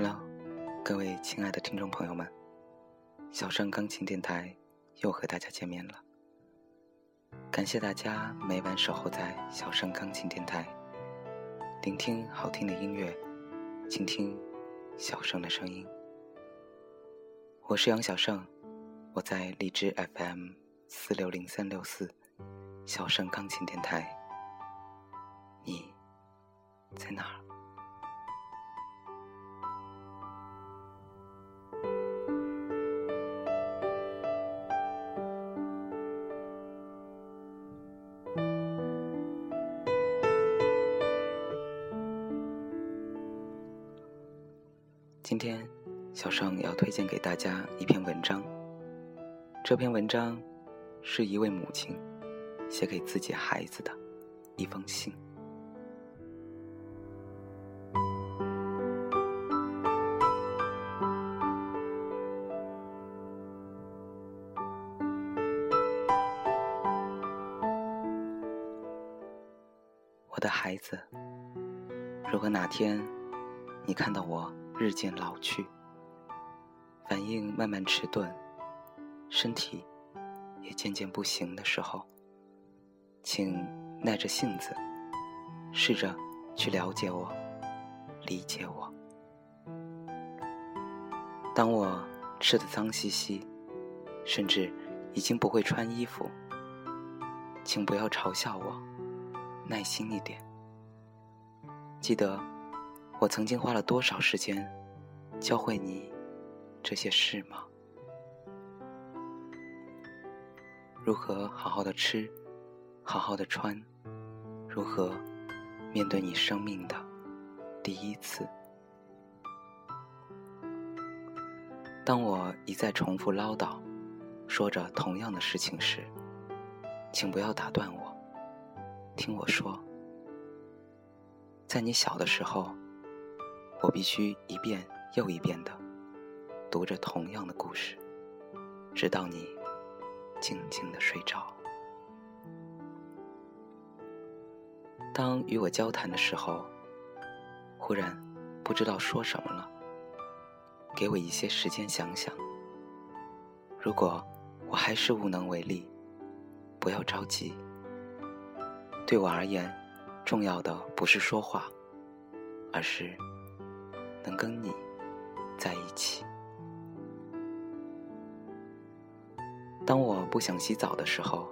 Hello，各位亲爱的听众朋友们，小盛钢琴电台又和大家见面了。感谢大家每晚守候在小盛钢琴电台，聆听好听的音乐，倾听小盛的声音。我是杨小盛，我在荔枝 FM 四六零三六四小盛钢琴电台。你在哪儿？今天，小盛要推荐给大家一篇文章。这篇文章是一位母亲写给自己孩子的一封信。我的孩子，如果哪天你看到我，日渐老去，反应慢慢迟钝，身体也渐渐不行的时候，请耐着性子，试着去了解我，理解我。当我吃的脏兮兮，甚至已经不会穿衣服，请不要嘲笑我，耐心一点。记得。我曾经花了多少时间教会你这些事吗？如何好好的吃，好好的穿，如何面对你生命的第一次？当我一再重复唠叨，说着同样的事情时，请不要打断我，听我说，在你小的时候。我必须一遍又一遍的读着同样的故事，直到你静静的睡着。当与我交谈的时候，忽然不知道说什么了。给我一些时间想想。如果我还是无能为力，不要着急。对我而言，重要的不是说话，而是。能跟你在一起。当我不想洗澡的时候，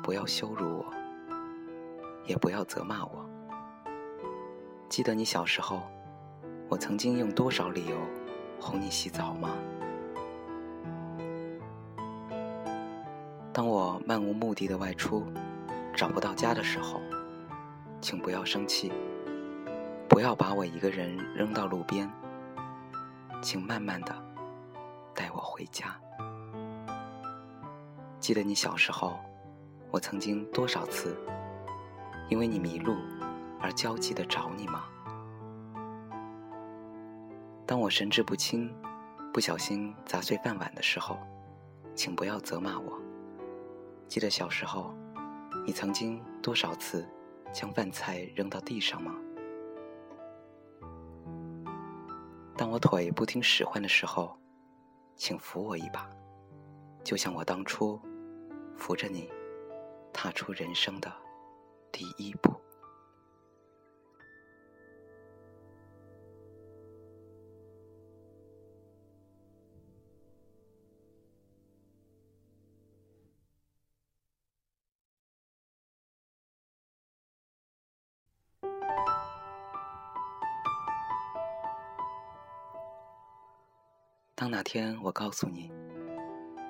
不要羞辱我，也不要责骂我。记得你小时候，我曾经用多少理由哄你洗澡吗？当我漫无目的的外出，找不到家的时候，请不要生气。不要把我一个人扔到路边，请慢慢的带我回家。记得你小时候，我曾经多少次因为你迷路而焦急的找你吗？当我神志不清，不小心砸碎饭碗的时候，请不要责骂我。记得小时候，你曾经多少次将饭菜扔到地上吗？当我腿不听使唤的时候，请扶我一把，就像我当初扶着你踏出人生的第一步。当哪天我告诉你，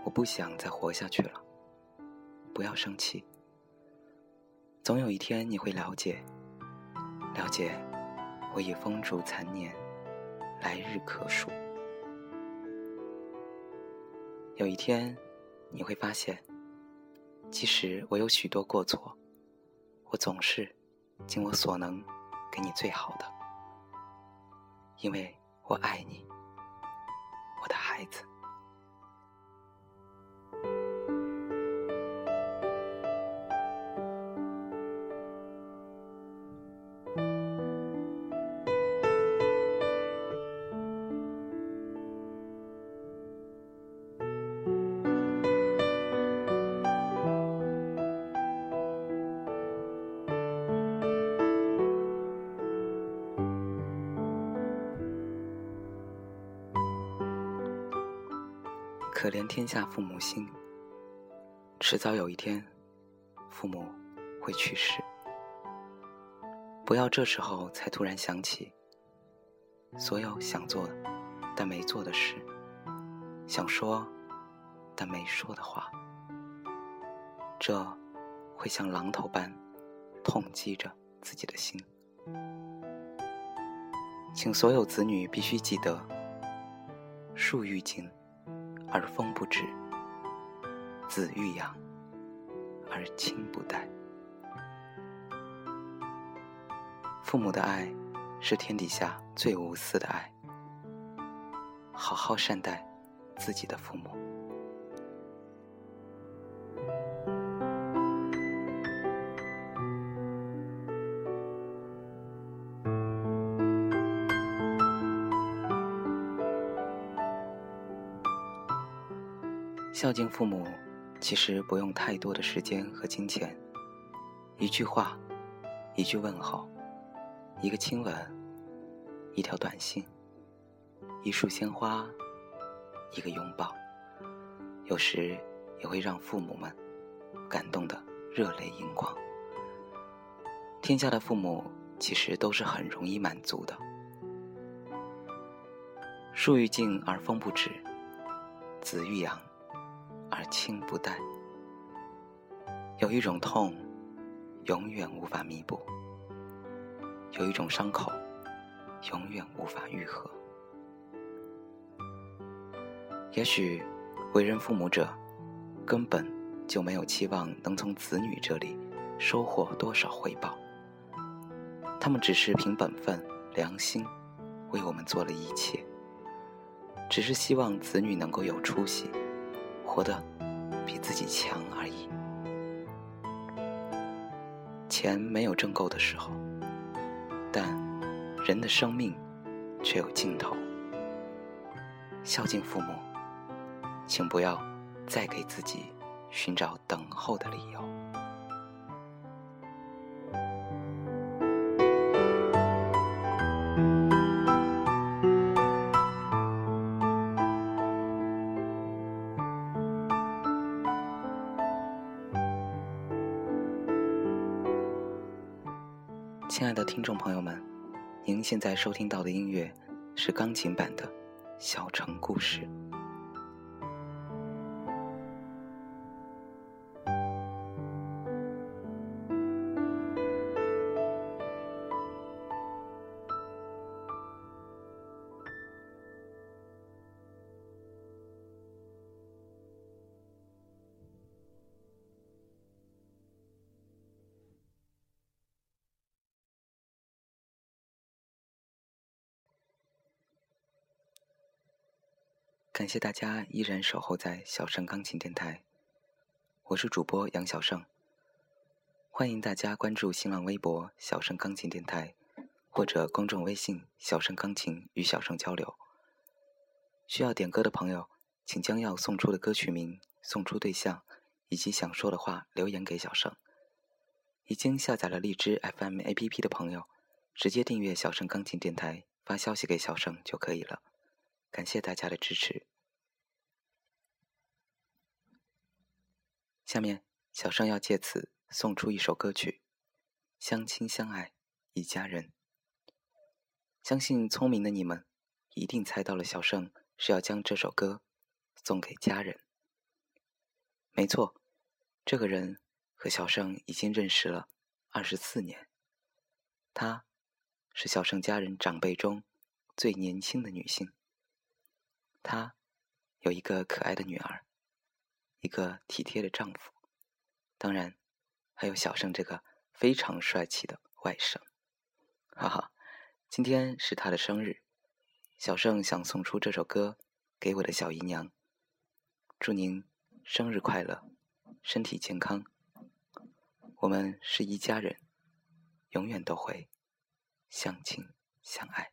我不想再活下去了，不要生气。总有一天你会了解，了解我已风烛残年，来日可数。有一天你会发现，即使我有许多过错，我总是尽我所能给你最好的，因为我爱你。我的孩子。可怜天下父母心，迟早有一天，父母会去世。不要这时候才突然想起，所有想做但没做的事，想说但没说的话，这会像榔头般痛击着自己的心。请所有子女必须记得：树欲静而风不止，子欲养而亲不待。父母的爱是天底下最无私的爱，好好善待自己的父母。孝敬父母，其实不用太多的时间和金钱，一句话，一句问候。一个亲吻，一条短信，一束鲜花，一个拥抱，有时也会让父母们感动的热泪盈眶。天下的父母其实都是很容易满足的。树欲静而风不止，子欲养而亲不待。有一种痛，永远无法弥补。有一种伤口，永远无法愈合。也许，为人父母者，根本就没有期望能从子女这里收获多少回报。他们只是凭本分、良心，为我们做了一切，只是希望子女能够有出息，活得比自己强而已。钱没有挣够的时候。但人的生命却有尽头。孝敬父母，请不要再给自己寻找等候的理由。亲爱的听众朋友们，您现在收听到的音乐是钢琴版的《小城故事》。谢大家依然守候在小盛钢琴电台，我是主播杨小盛。欢迎大家关注新浪微博“小盛钢琴电台”或者公众微信“小盛钢琴”与小盛交流。需要点歌的朋友，请将要送出的歌曲名、送出对象以及想说的话留言给小盛。已经下载了荔枝 FM APP 的朋友，直接订阅小盛钢琴电台，发消息给小盛就可以了。感谢大家的支持。下面，小盛要借此送出一首歌曲，《相亲相爱一家人》。相信聪明的你们一定猜到了，小盛是要将这首歌送给家人。没错，这个人和小盛已经认识了二十四年。她，是小盛家人长辈中最年轻的女性。她有一个可爱的女儿，一个体贴的丈夫，当然还有小盛这个非常帅气的外甥。哈哈，今天是他的生日，小盛想送出这首歌给我的小姨娘，祝您生日快乐，身体健康。我们是一家人，永远都会相亲相爱。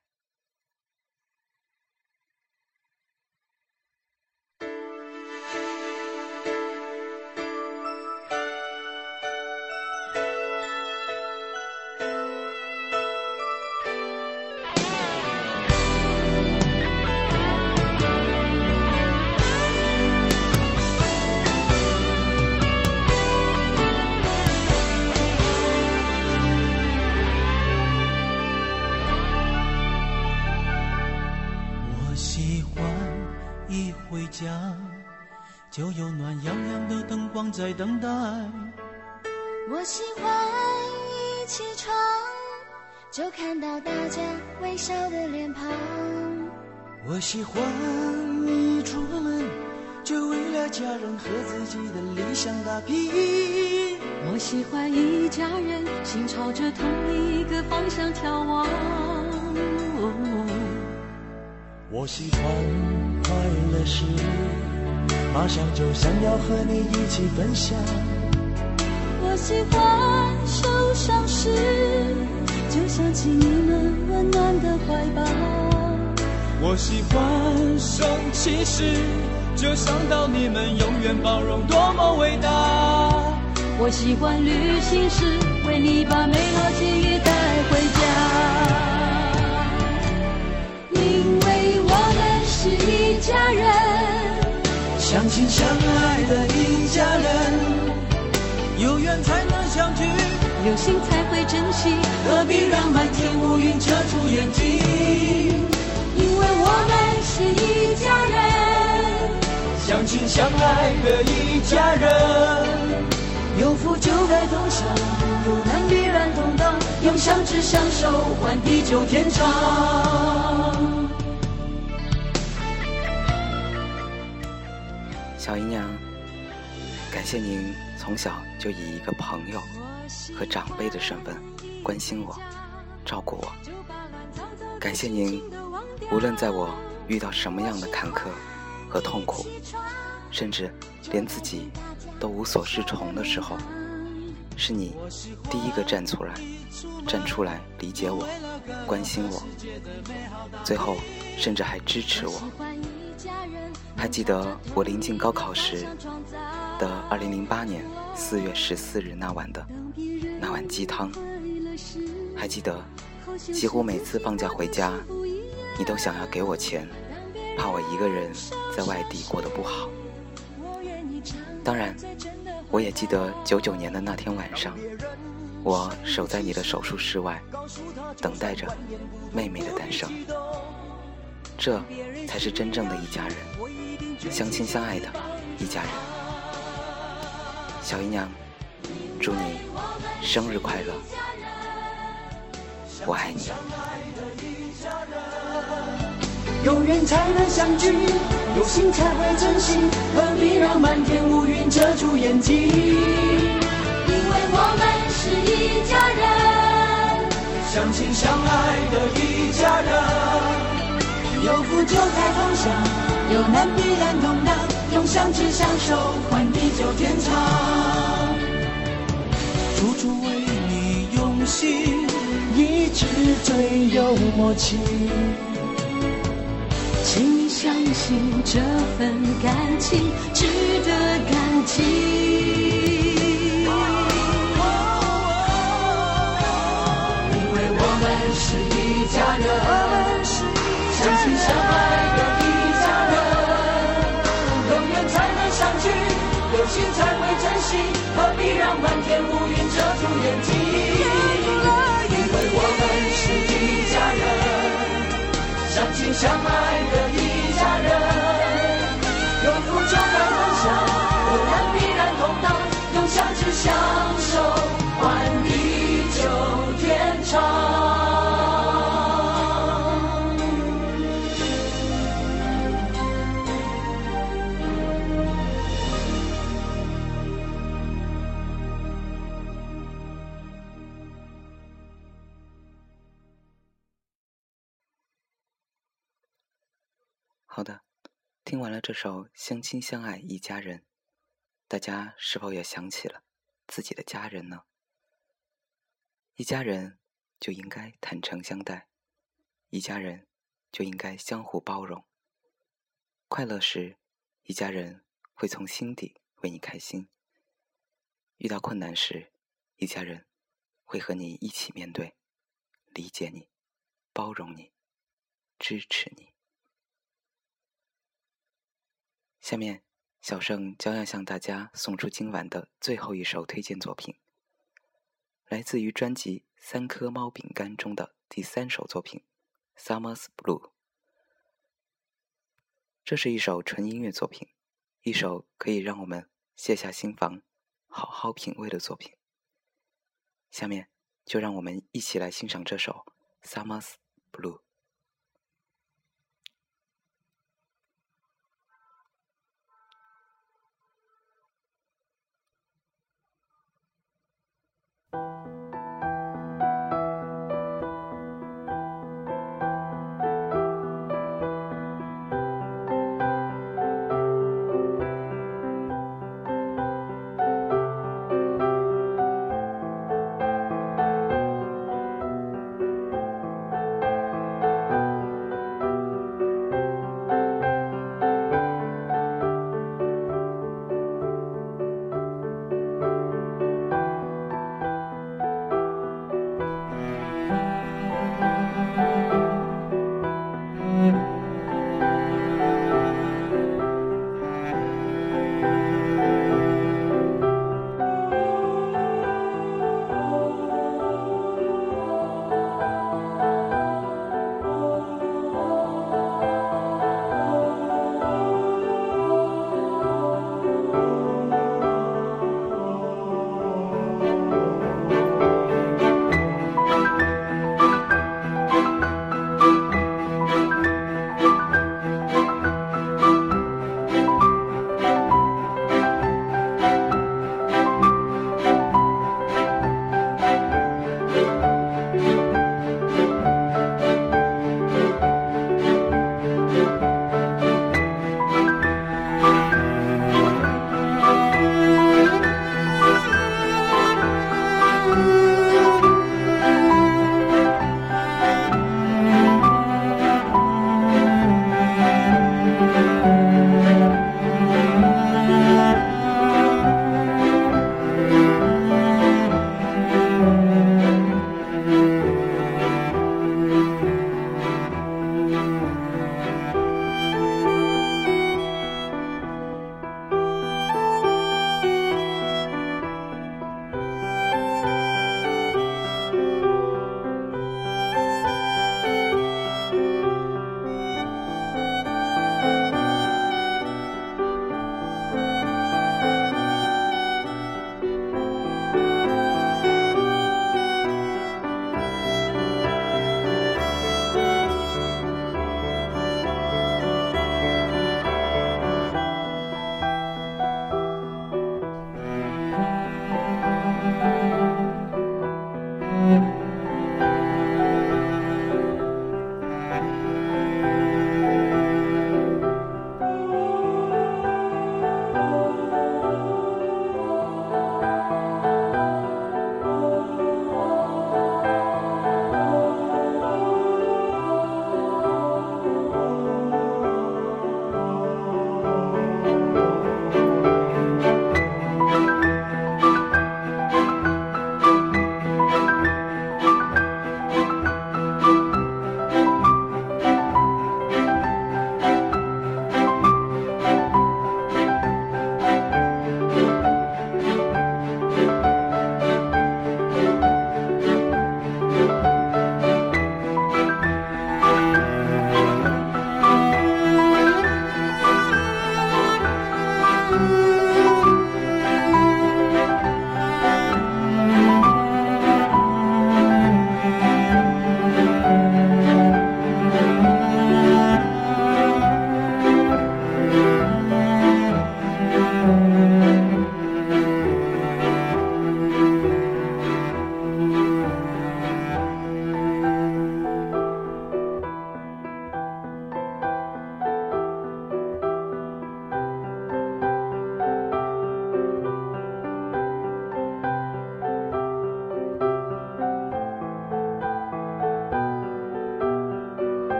等待。我喜欢一起床就看到大家微笑的脸庞。我喜欢一出门就为了家人和自己的理想打拼。我喜欢一家人心朝着同一个方向眺望。我喜欢快乐时，马上就想要和你一起分享。我喜欢受伤时，就想起你们温暖的怀抱。我喜欢生气时，就想到你们永远包容，多么伟大。我喜欢旅行时，为你把美好记忆带回家。因为我们是一家人，相亲相爱的一家人，有缘才能相聚，有心才会珍惜，何必让满天乌云遮住眼睛？因为我们是一家人，相亲相爱的一家人，有福就该同享，有难必然同当，用相知相守换地久天长。小姨娘，感谢您从小就以一个朋友和长辈的身份关心我、照顾我。感谢您，无论在我遇到什么样的坎坷和痛苦，甚至连自己都无所适从的时候，是你第一个站出来、站出来理解我、关心我，最后甚至还支持我。还记得我临近高考时的二零零八年四月十四日那晚的那碗鸡汤，还记得几乎每次放假回家，你都想要给我钱，怕我一个人在外地过得不好。当然，我也记得九九年的那天晚上，我守在你的手术室外，等待着妹妹的诞生。这才是真正的一家人，相亲相爱的一家人。小姨娘，祝你生日快乐！我爱你。有缘才能相聚，有心才会珍惜，何必让漫天乌云遮住眼睛？因为我们是一家人，相亲相爱的一家人。有福就该同享，有难必然同当，用相知相守换地久天长。处处为你用心，一直最有默契。请你相信这份感情值得感激。因为我们是一家人。相亲相爱心才会珍惜，何必让漫天乌云遮住眼睛？因为我们是一家人，相亲相爱的好的，听完了这首《相亲相爱一家人》，大家是否也想起了自己的家人呢？一家人就应该坦诚相待，一家人就应该相互包容。快乐时，一家人会从心底为你开心；遇到困难时，一家人会和你一起面对，理解你，包容你，支持你。下面，小盛将要向大家送出今晚的最后一首推荐作品，来自于专辑《三颗猫饼干》中的第三首作品《Summer's Blue》。这是一首纯音乐作品，一首可以让我们卸下心防、好好品味的作品。下面就让我们一起来欣赏这首《Summer's Blue》。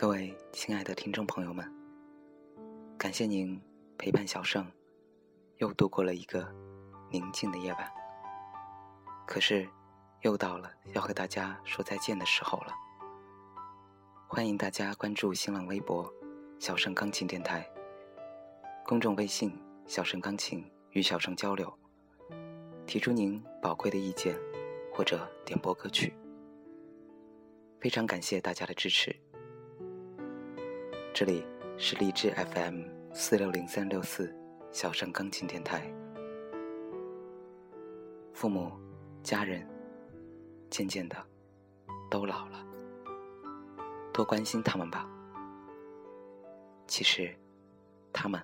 各位亲爱的听众朋友们，感谢您陪伴小盛，又度过了一个宁静的夜晚。可是，又到了要和大家说再见的时候了。欢迎大家关注新浪微博“小盛钢琴电台”，公众微信“小盛钢琴”与小盛交流，提出您宝贵的意见或者点播歌曲。非常感谢大家的支持。这里是荔枝 FM 四六零三六四小盛钢琴电台。父母、家人渐渐的都老了，多关心他们吧。其实，他们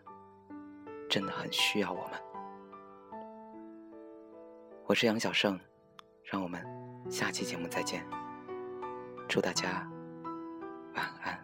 真的很需要我们。我是杨小盛，让我们下期节目再见。祝大家晚安。